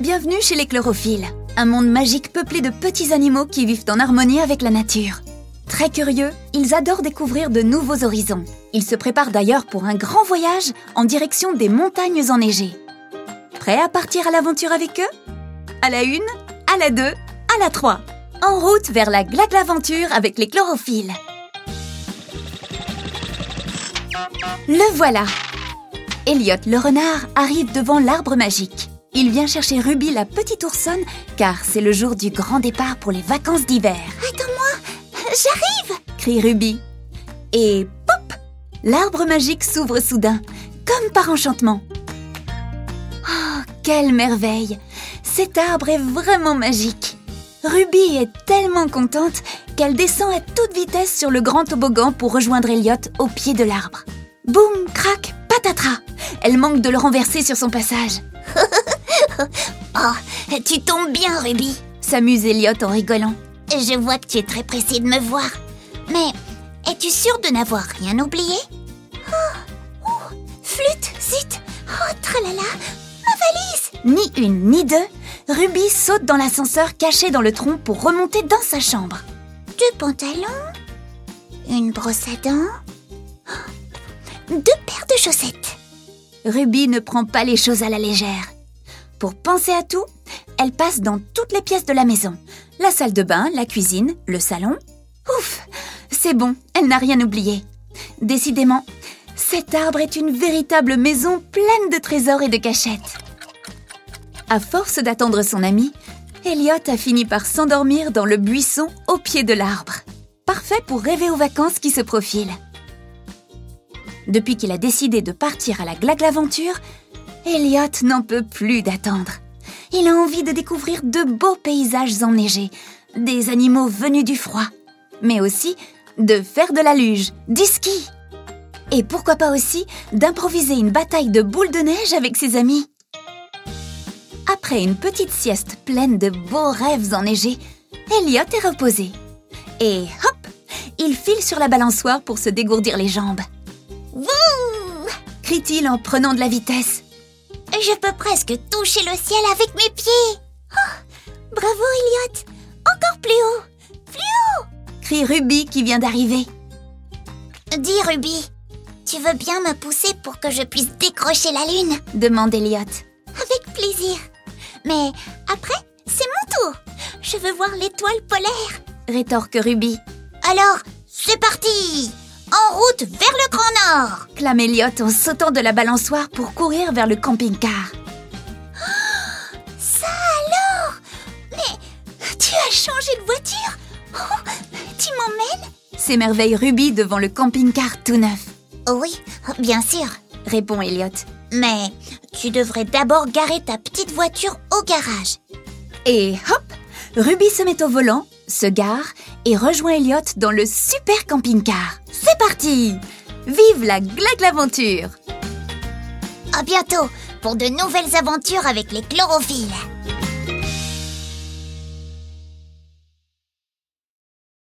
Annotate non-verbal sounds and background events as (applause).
Bienvenue chez les chlorophylles, un monde magique peuplé de petits animaux qui vivent en harmonie avec la nature. Très curieux, ils adorent découvrir de nouveaux horizons. Ils se préparent d'ailleurs pour un grand voyage en direction des montagnes enneigées. Prêts à partir à l'aventure avec eux? À la une, à la deux, à la trois. En route vers la glaglaventure avec les chlorophylles. Le voilà Elliot le renard arrive devant l'arbre magique. Il vient chercher Ruby la petite oursonne car c'est le jour du grand départ pour les vacances d'hiver. Attends-moi, j'arrive crie Ruby. Et pop L'arbre magique s'ouvre soudain, comme par enchantement. Oh, quelle merveille Cet arbre est vraiment magique. Ruby est tellement contente qu'elle descend à toute vitesse sur le grand toboggan pour rejoindre Elliot au pied de l'arbre. Boum, crac, patatras Elle manque de le renverser sur son passage. (laughs) Oh, (laughs) tu tombes bien, Ruby. S'amuse Elliot en rigolant. Je vois que tu es très pressée de me voir. Mais es-tu sûre de n'avoir rien oublié? Oh, oh, Flûte, zut Oh, tralala Ma valise Ni une, ni deux, Ruby saute dans l'ascenseur caché dans le tronc pour remonter dans sa chambre. Deux pantalons Une brosse à dents Deux paires de chaussettes Ruby ne prend pas les choses à la légère. Pour penser à tout, elle passe dans toutes les pièces de la maison. La salle de bain, la cuisine, le salon. Ouf, c'est bon, elle n'a rien oublié. Décidément, cet arbre est une véritable maison pleine de trésors et de cachettes. À force d'attendre son ami, Elliot a fini par s'endormir dans le buisson au pied de l'arbre. Parfait pour rêver aux vacances qui se profilent. Depuis qu'il a décidé de partir à la Glaglaventure, Elliot n'en peut plus d'attendre. Il a envie de découvrir de beaux paysages enneigés, des animaux venus du froid, mais aussi de faire de la luge, du ski. Et pourquoi pas aussi d'improviser une bataille de boules de neige avec ses amis. Après une petite sieste pleine de beaux rêves enneigés, Elliot est reposé. Et hop, il file sur la balançoire pour se dégourdir les jambes. Wouh crie-t-il en prenant de la vitesse. Je peux presque toucher le ciel avec mes pieds. Oh, bravo, Elliot. Encore plus haut. Plus haut. crie Ruby qui vient d'arriver. Dis, Ruby, tu veux bien me pousser pour que je puisse décrocher la lune? demande Elliot. Avec plaisir. Mais après, c'est mon tour. Je veux voir l'étoile polaire. rétorque Ruby. Alors, c'est parti En route vers le Grand Nord clame Elliot en sautant de la balançoire pour courir vers le camping-car. (gasps) Ça alors? Mais tu as changé de voiture? Oh, Tu m'emmènes? S'émerveille Ruby devant le camping-car tout neuf. Oui, bien sûr. Répond Elliot. Mais tu devrais d'abord garer ta petite voiture au garage. Et hop Ruby se met au volant, se gare et rejoint Elliot dans le super camping-car. Vive la glaglaventure À bientôt pour de nouvelles aventures avec les chlorophylles.